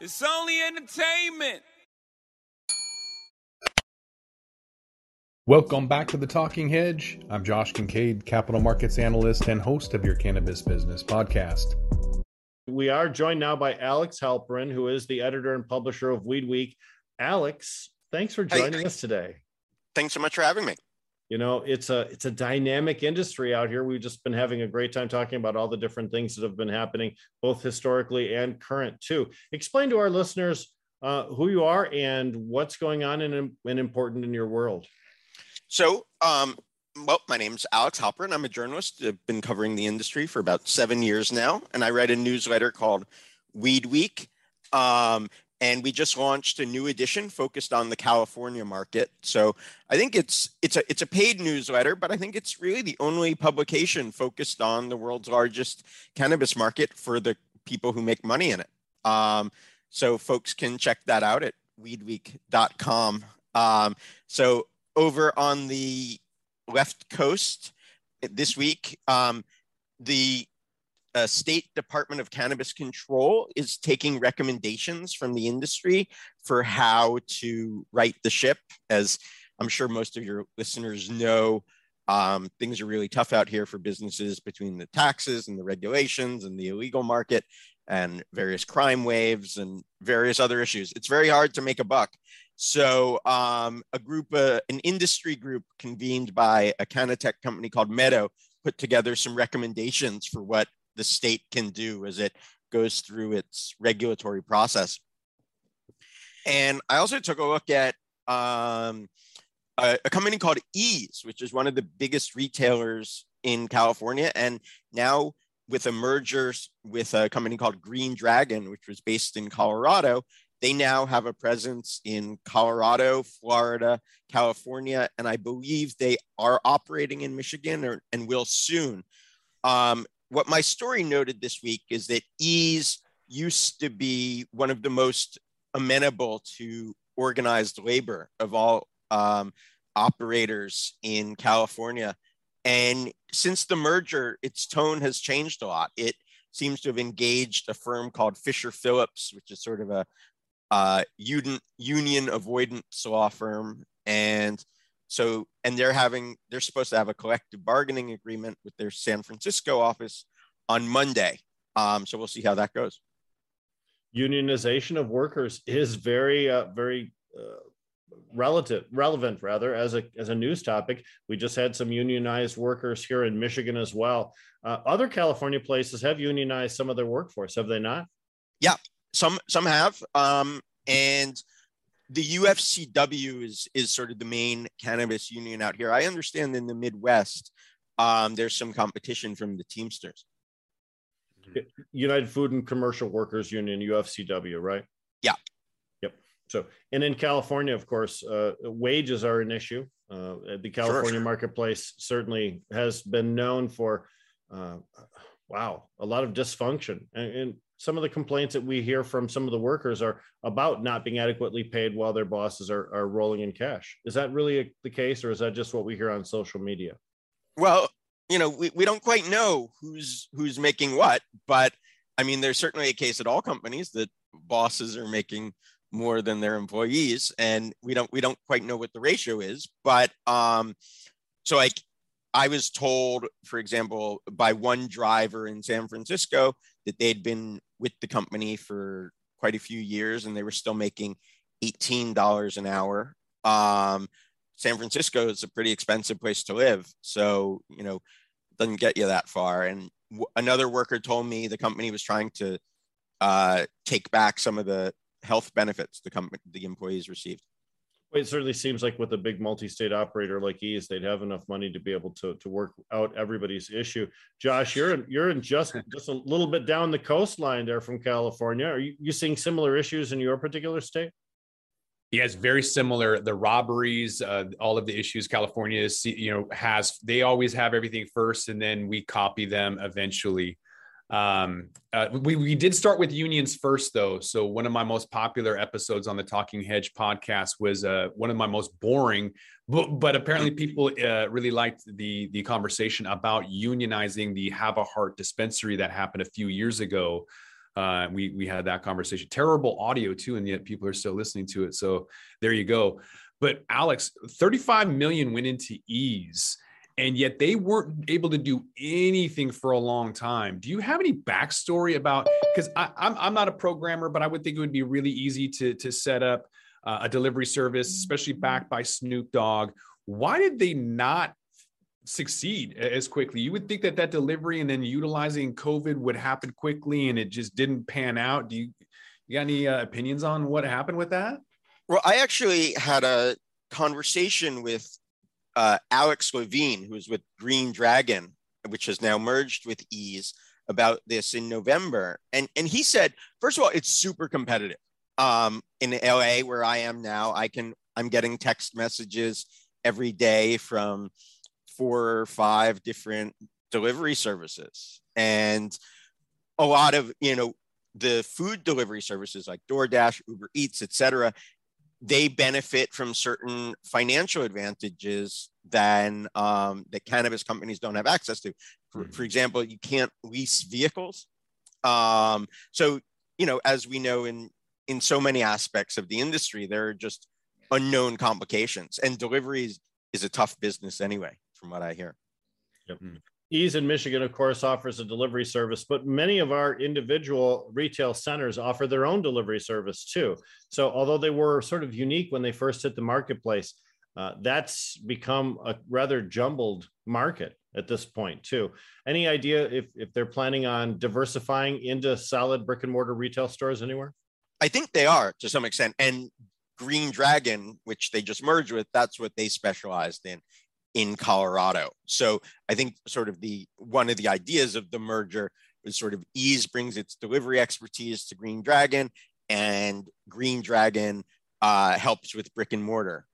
It's only entertainment. Welcome back to the Talking Hedge. I'm Josh Kincaid, capital markets analyst and host of your cannabis business podcast. We are joined now by Alex Halperin, who is the editor and publisher of Weed Week. Alex, thanks for joining hey, us today. Thanks so much for having me. You know, it's a it's a dynamic industry out here. We've just been having a great time talking about all the different things that have been happening, both historically and current too. Explain to our listeners uh, who you are and what's going on and, and important in your world. So, um, well, my name's Alex Halperin and I'm a journalist. I've been covering the industry for about seven years now, and I write a newsletter called Weed Week. Um, and we just launched a new edition focused on the California market. So I think it's it's a it's a paid newsletter, but I think it's really the only publication focused on the world's largest cannabis market for the people who make money in it. Um, so folks can check that out at weedweek.com. Um, so over on the left coast this week, um, the uh, State Department of Cannabis Control is taking recommendations from the industry for how to right the ship. As I'm sure most of your listeners know, um, things are really tough out here for businesses between the taxes and the regulations and the illegal market and various crime waves and various other issues. It's very hard to make a buck. So, um, a group, uh, an industry group convened by a Canatech company called Meadow, put together some recommendations for what the state can do as it goes through its regulatory process. And I also took a look at um, a, a, company called Eaze, which is one of the biggest retailers in California. And now, with a merger with a company called Green Dragon, which was based in Colorado, they now have a presence in Colorado, Florida, California, and I believe they are operating in Michigan or, and will soon. Um, what my story noted this week is that Eaze used to be one of the most amenable to organized labor of all um, operators in California. And since the merger, its tone has changed a lot. It seems to have engaged a firm called Fisher Phillips, which is sort of a uh, union, union avoidance law firm. And so, and they're having, they're supposed to have a collective bargaining agreement with their San Francisco office on Monday. Um, so we'll see how that goes. Unionization of workers is very, uh, very uh, relative, relevant rather as a as a news topic. We just had some unionized workers here in Michigan as well. Uh, other California places have unionized some of their workforce, have they not? Yeah, some some have, um, and the UFCW is is sort of the main cannabis union out here. I understand in the Midwest, um, there's some competition from the Teamsters. United Food and Commercial Workers Union, UFCW, right? Yeah. Yep. So, and in California, of course, uh, wages are an issue. Uh, the California sure. marketplace certainly has been known for, uh, wow, a lot of dysfunction. And, and, some of the complaints that we hear from some of the workers are about not being adequately paid while their bosses are, are rolling in cash. Is that really the case, or is that just what we hear on social media? Well, you know, we, we don't quite know who's who's making what, but I mean, there's certainly a case at all companies that bosses are making more than their employees, and we don't we don't quite know what the ratio is. But um, so like I was told, for example, by one driver in San Francisco that they'd been with the company for quite a few years and they were still making $18 an hour. Um, San Francisco is a pretty expensive place to live. So, you know, doesn't get you that far. And w- another worker told me the company was trying to uh, take back some of the health benefits the company the employees received. Well, it certainly seems like with a big multi-state operator like Eaze, they'd have enough money to be able to, to work out everybody's issue. Josh, you're in, you're in just just a little bit down the coastline there from California. Are you, you seeing similar issues in your particular state? Yeah, it's very similar. The robberies, uh, all of the issues California is, you know, has. They always have everything first, and then we copy them eventually. Um, uh, we we did start with unions first, though. So one of my most popular episodes on the Talking Hedge podcast was uh, one of my most boring, but, but apparently people uh, really liked the the conversation about unionizing the Have a Heart dispensary that happened a few years ago Uh, we we had that conversation. Terrible audio too, and yet people are still listening to it. So there you go. But Alex, 35 million went into Eaze, and yet they weren't able to do anything for a long time. Do you have any backstory about? Because I'm I'm not a programmer, but I would think it would be really easy to to set up uh, a delivery service, especially backed by Snoop Dogg. Why did they not succeed as quickly. You would think that that delivery and then utilizing COVID would happen quickly, and it just didn't pan out. Do you, you got any uh, opinions on what happened with that? Well, I actually had a conversation with uh, Alex Levine, who was with Green Dragon, which has now merged with Eaze, about this in November, and and he said, first of all, it's super competitive. Um, in LA, where I am now, I can I'm getting text messages every day from four or five different delivery services and a lot of you know the food delivery services like DoorDash, Uber Eats, etc. They benefit from certain financial advantages than um, that cannabis companies don't have access to. For, mm-hmm. for example, you can't lease vehicles. Um, so you know, as we know in in so many aspects of the industry, there are just unknown complications, and deliveries is a tough business anyway from what I hear. Yep. Eaze in Michigan, of course, offers a delivery service, but many of our individual retail centers offer their own delivery service too. So, although they were sort of unique when they first hit the marketplace, uh, that's become a rather jumbled market at this point too. Any idea if if they're planning on diversifying into solid brick and mortar retail stores anywhere? I think they are to some extent, and Green Dragon, which they just merged with, that's what they specialized in in Colorado. So I think sort of the one of the ideas of the merger is sort of Eaze brings its delivery expertise to Green Dragon, and Green Dragon uh, helps with brick and mortar.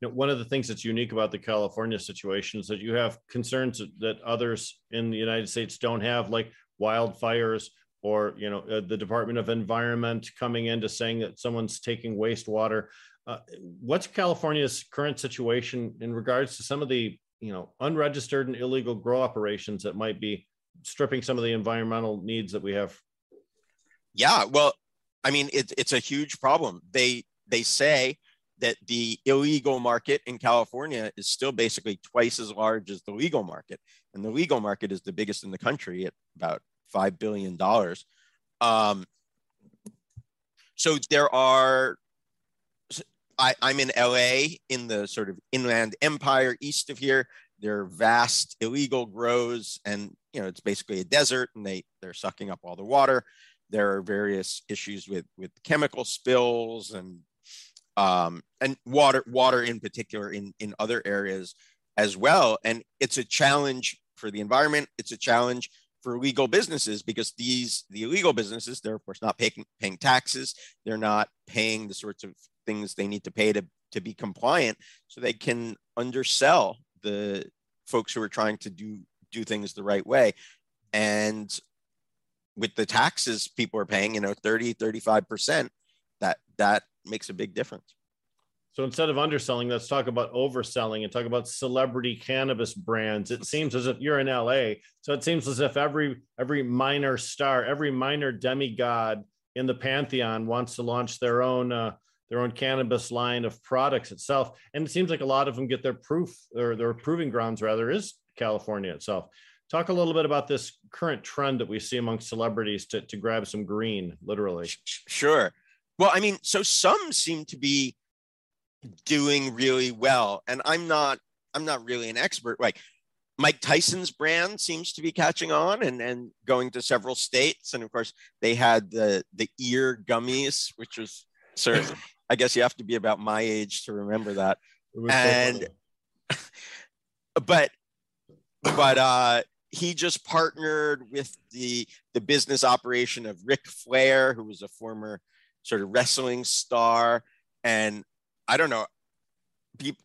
You know, one of the things that's unique about the California situation is that you have concerns that others in the United States don't have, like wildfires or you know uh, the Department of Environment coming in to saying that someone's taking wastewater. Uh, what's California's current situation in regards to some of the you know unregistered and illegal grow operations that might be stripping some of the environmental needs that we have? Yeah, well, I mean, it, it's a huge problem. They they say that the illegal market in California is still basically twice as large as the legal market, and the legal market is the biggest in the country at about five billion dollars. Um, so there are I, I'm in LA in the sort of inland empire east of here. There are vast illegal grows, and you know it's basically a desert, and they they're sucking up all the water. There are various issues with with chemical spills and um, and water water in particular in in other areas as well. And it's a challenge for the environment. It's a challenge for legal businesses because these the illegal businesses they're of course not paying paying taxes they're not paying the sorts of things they need to pay to, to be compliant so they can undersell the folks who are trying to do do things the right way and with the taxes people are paying you know 30 35% that that makes a big difference so instead of underselling, let's talk about overselling and talk about celebrity cannabis brands. It seems as if you're in LA, so it seems as if every every minor star, every minor demigod in the pantheon wants to launch their own uh, their own cannabis line of products itself. And it seems like a lot of them get their proof or their proving grounds rather is California itself. Talk a little bit about this current trend that we see among celebrities to, to grab some green, literally. Sure. Well, I mean, so some seem to be doing really well. And I'm not, I'm not really an expert. Like Mike Tyson's brand seems to be catching on and, and going to several states. And of course, they had the the ear gummies, which was sort of I guess you have to be about my age to remember that. And but but uh he just partnered with the the business operation of Ric Flair, who was a former sort of wrestling star. And I don't know,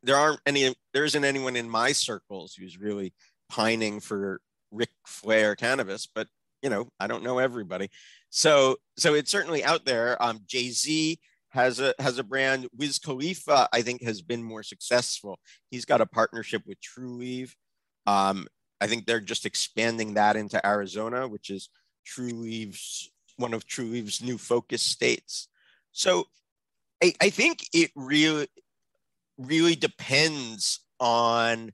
there aren't any there isn't anyone in my circles who's really pining for Ric Flair cannabis, but you know, I don't know everybody. So so it's certainly out there. Um Jay-Z has a has a brand. Wiz Khalifa, I think, has been more successful. He's got a partnership with Trulieve. Um, I think they're just expanding that into Arizona, which is Trulieve's one of Trulieve's new focus states. So I, I think it really really depends on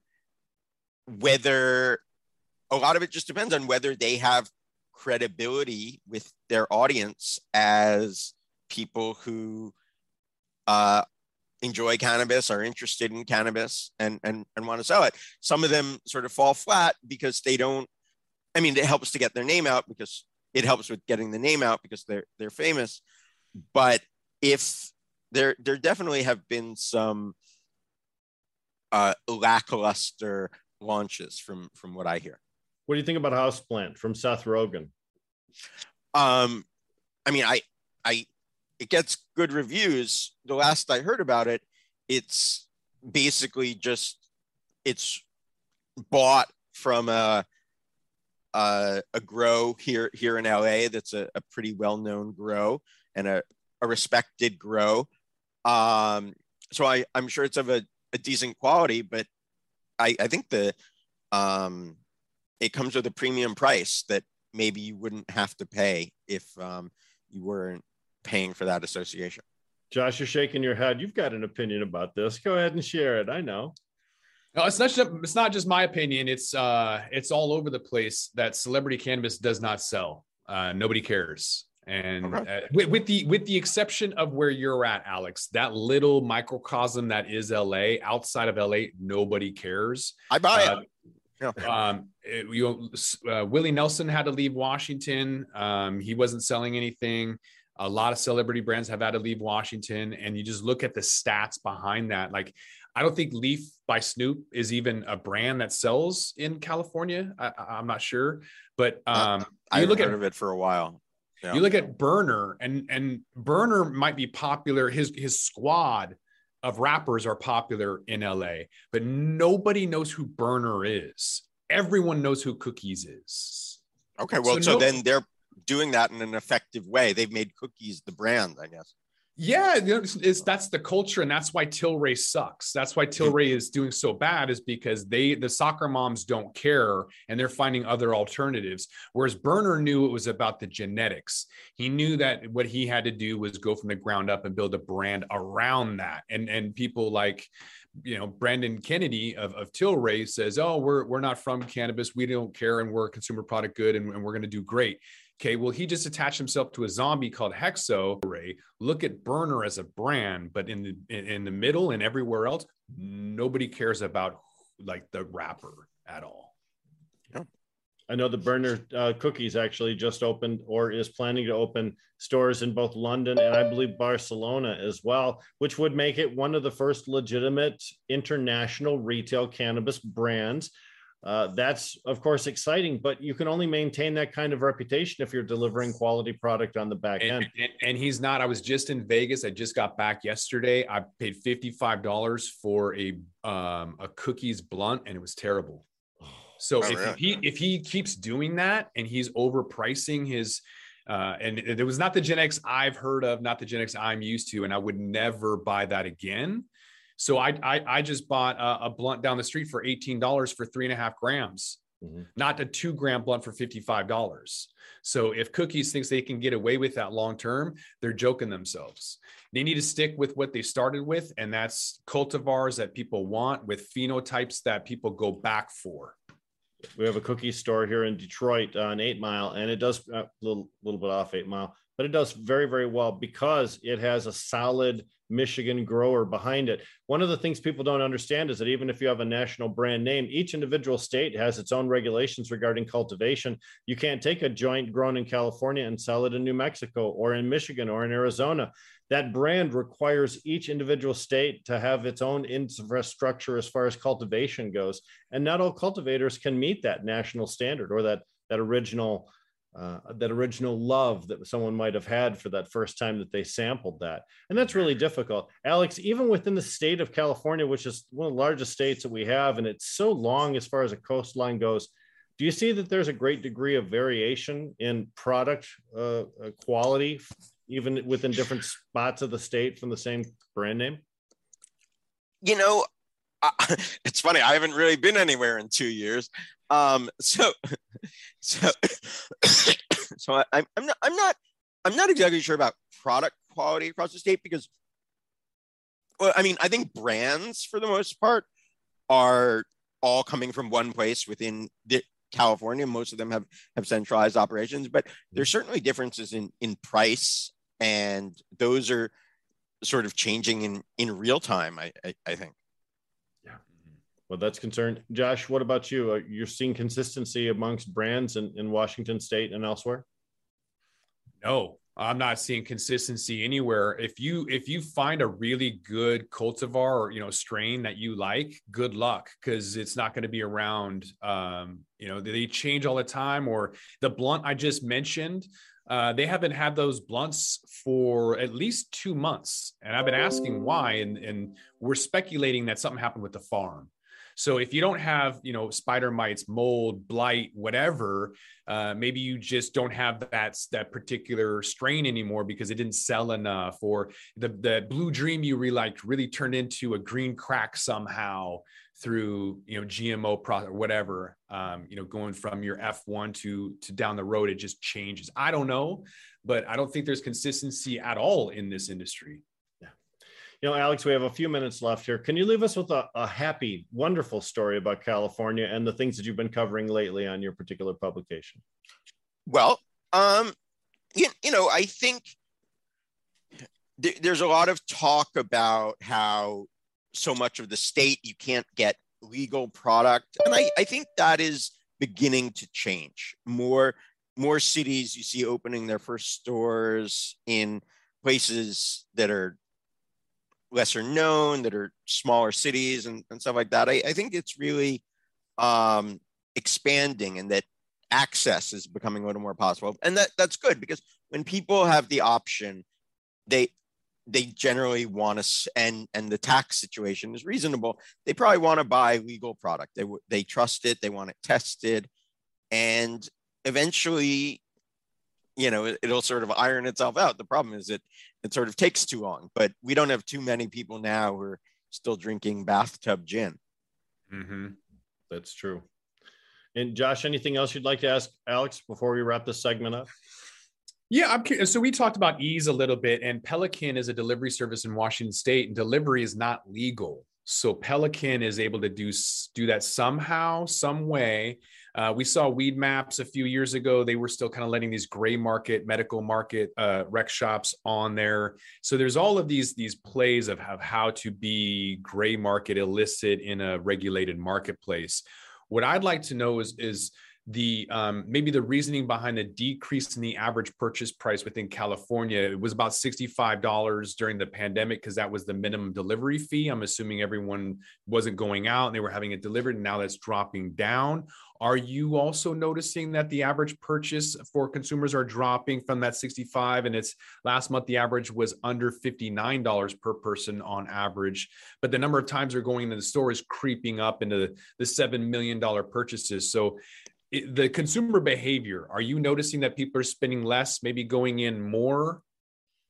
whether a lot of it just depends on whether they have credibility with their audience as people who uh, enjoy cannabis, are interested in cannabis, and and and want to sell it. Some of them sort of fall flat because they don't. I mean, it helps to get their name out because it helps with getting the name out because they're they're famous. But if there there definitely have been some uh, lackluster launches from from what I hear. What do you think about Houseplant from Seth Rogen? Um, I mean, I I it gets good reviews. The last I heard about it, it's basically just it's bought from a a, a grow here here in LA that's a, a pretty well known grow and a, a respected grow. Um, so I I'm sure it's of a, a decent quality, but I I think the um, it comes with a premium price that maybe you wouldn't have to pay if um, you weren't paying for that association. Josh, you're shaking your head. You've got an opinion about this. Go ahead and share it. I know. No, it's not just, it's not just my opinion. It's uh it's all over the place that celebrity cannabis does not sell. Uh, nobody cares. And okay. uh, with, with, the with the exception of where you're at, Alex, that little microcosm that is LA, outside of LA, nobody cares. I buy uh, it. Yeah. Um, it, you uh, Willie Nelson had to leave Washington. Um, he wasn't selling anything. A lot of celebrity brands have had to leave Washington, and you just look at the stats behind that. Like, I don't think Leaf by Snoop is even a brand that sells in California. I, am not sure, but um, I look at of it for a while. Yeah. You look at Berner, and and Berner might be popular. His his squad of rappers are popular in LA, but nobody knows who Berner is. Everyone knows who Cookies is. Okay, well, so, so no, then they're doing that in an effective way. They've made Cookies the brand, I guess. Yeah, it's, it's, that's the culture, and that's why Tilray sucks. That's why Tilray is doing so bad, is because they the soccer moms don't care and they're finding other alternatives. Whereas Berner knew it was about the genetics. He knew that what he had to do was go from the ground up and build a brand around that. And and people like you know Brendan Kennedy of, of Tilray says, "Oh, we're we're not from cannabis. We don't care, and we're a consumer product good, and, and we're going to do great." Okay, well, he just attached himself to a zombie called Hexo. Ray. Look at Berner as a brand, but in the in the middle and everywhere else, nobody cares about like the rapper at all. Yeah. I know the Berner uh, Cookies actually just opened or is planning to open stores in both London and I believe Barcelona as well, which would make it one of the first legitimate international retail cannabis brands uh, that's of course exciting, but you can only maintain that kind of reputation if you're delivering quality product on the back and, end. And, and, he's not. I was just in Vegas. I just got back yesterday. I paid fifty five dollars for a um, a cookies blunt, and it was terrible. So oh, if, really? he if he keeps doing that and he's overpricing his uh, and it was not the Gen X I've heard of, not the Gen X I'm used to, and I would never buy that again. So I I, I just bought a, a, blunt down the street for eighteen dollars for three and a half grams, mm-hmm. not a two gram blunt for fifty five dollars. So if Cookies thinks they can get away with that long term, they're joking themselves. They need to stick with what they started with, and that's cultivars that people want with phenotypes that people go back for. We have a cookie store here in Detroit on Eight Mile, and it does a uh, little little bit off Eight Mile, but it does very very well because it has a solid Michigan grower behind it. One of the things people don't understand is that even if you have a national brand name, each individual state has its own regulations regarding cultivation. You can't take a joint grown in California and sell it in New Mexico or in Michigan or in Arizona. That brand requires each individual state to have its own infrastructure as far as cultivation goes. And not all cultivators can meet that national standard or that, that original uh, that original love that someone might have had for that first time that they sampled that. And that's really difficult. Alex, even within the state of California, which is one of the largest states that we have, and it's so long as far as a coastline goes, do you see that there's a great degree of variation in product uh, uh quality, even within different spots of the state from the same brand name? You know, it's funny. I haven't really been anywhere in two years. Um, so, so, so I, I'm not, I'm not I'm not exactly sure about product quality across the state because, well, I mean, I think brands for the most part are all coming from one place within the, California. Most of them have have centralized operations, but there's certainly differences in in price, and those are sort of changing in in real time. I I, I think. Yeah. Well, that's concerned. Josh, what about you? Uh, you're seeing consistency amongst brands in, in Washington State and elsewhere. No, I'm not seeing consistency anywhere. If you if you find a really good cultivar or you know strain that you like, good luck because it's not going to be around. Um, you know they change all the time. Or the blunt I just mentioned, uh, they haven't had those blunts for at least two months, and I've been asking why, and and we're speculating that something happened with the farm. So if you don't have, you know, spider mites, mold, blight, whatever, uh, maybe you just don't have that that particular strain anymore because it didn't sell enough, or the the blue dream you really liked really turned into a green crack somehow through you know GMO product or whatever. Um, you know, going from your F1 to to down the road, it just changes. I don't know, but I don't think there's consistency at all in this industry you know, Alex, we have a few minutes left here. Can you leave us with a, a happy, wonderful story about California and the things that you've been covering lately on your particular publication? Well, um, you, you know, I think th- there's a lot of talk about how so much of the state you can't get legal product, and I, I think that is beginning to change. More more cities you see opening their first stores in places that are lesser known, that are smaller cities and, and stuff like that. I, I think it's really um, expanding and that access is becoming a little more possible. And that, that's good because when people have the option, they they generally want to and and the tax situation is reasonable. They probably want to buy legal product. They they trust it. They want it tested. And eventually you know it'll sort of iron itself out. The problem is that it sort of takes too long but we don't have too many people now who are still drinking bathtub gin mm-hmm. that's true and josh anything else you'd like to ask alex before we wrap this segment up yeah, I'm curious. So we talked about Eaze a little bit, and Pelican is a delivery service in Washington State, and delivery is not legal. So Pelican is able to do do that somehow, some way. Uh, we saw Weedmaps a few years ago. They were still kind of letting these gray market, medical market uh, rec shops on there. So there's all of these these plays of, of how to be gray market illicit in a regulated marketplace. What I'd like to know is is the um, maybe the reasoning behind the decrease in the average purchase price within California. It was about $65 during the pandemic because that was the minimum delivery fee. I'm assuming everyone wasn't going out and they were having it delivered, and now that's dropping down. Are you also noticing that the average purchase for consumers are dropping from that 65 and it's last month the average was under $59 per person on average, but the number of times they're going into the store is creeping up into the 7 million dollar purchases. So the consumer behavior, are you noticing that people are spending less, maybe going in more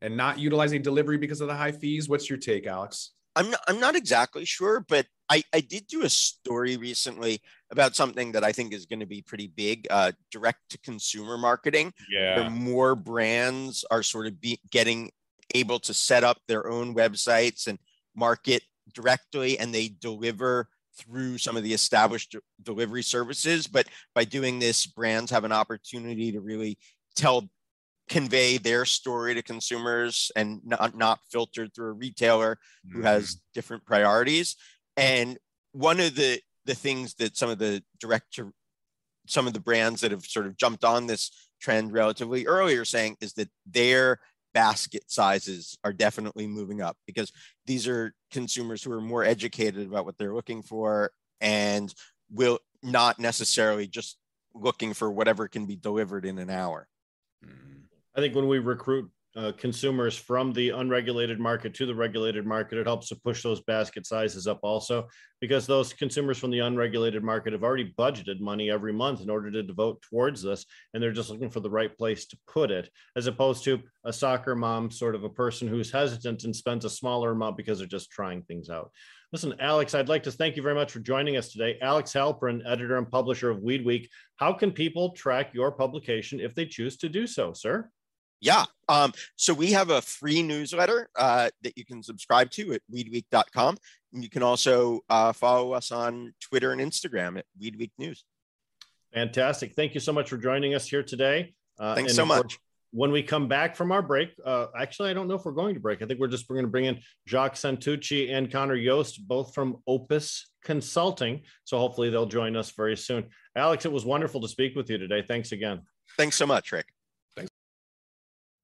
and not utilizing delivery because of the high fees? What's your take, Alex? I'm not, I'm not exactly sure, but I, I did do a story recently about something that I think is going to be pretty big uh, direct to consumer marketing. Yeah. Where more brands are sort of be, getting able to set up their own websites and market directly, and they deliver through some of the established delivery services. But by doing this, brands have an opportunity to really tell convey their story to consumers and not, not filtered through a retailer mm-hmm. who has different priorities. And one of the the things that some of the direct to some of the brands that have sort of jumped on this trend relatively earlier saying is that their basket sizes are definitely moving up because these are consumers who are more educated about what they're looking for and will not necessarily just looking for whatever can be delivered in an hour. Hmm. I think when we recruit uh, consumers from the unregulated market to the regulated market, it helps to push those basket sizes up also because those consumers from the unregulated market have already budgeted money every month in order to devote towards this. And they're just looking for the right place to put it, as opposed to a soccer mom, sort of a person who's hesitant and spends a smaller amount because they're just trying things out. Listen, Alex, I'd like to thank you very much for joining us today. Alex Halperin, editor and publisher of Weed Week. How can people track your publication if they choose to do so, sir? Yeah. Um, so we have a free newsletter uh, that you can subscribe to at weedweek.com. And you can also uh, follow us on Twitter and Instagram at Weed News. Fantastic. Thank you so much for joining us here today. Uh, Thanks so much. When we come back from our break, uh, actually, I don't know if we're going to break. I think we're just going to bring in Jacques Santucci and Connor Yost, both from Opus Consulting. So hopefully they'll join us very soon. Alex, it was wonderful to speak with you today. Thanks again. Thanks so much, Rick.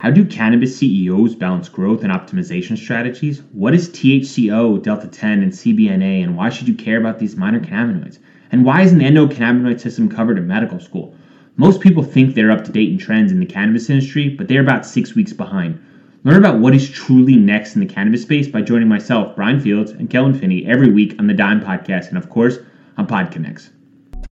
How do cannabis CEOs balance growth and optimization strategies? What is THCO, Delta 10, and CBNA, and why should you care about these minor cannabinoids? And why isn't the endocannabinoid system covered in medical school? Most people think they're up to date in trends in the cannabis industry, but they're about six weeks behind. Learn about what is truly next in the cannabis space by joining myself, Brian Fields, and Kellen Finney every week on the Dime Podcast, and of course, on PodConx.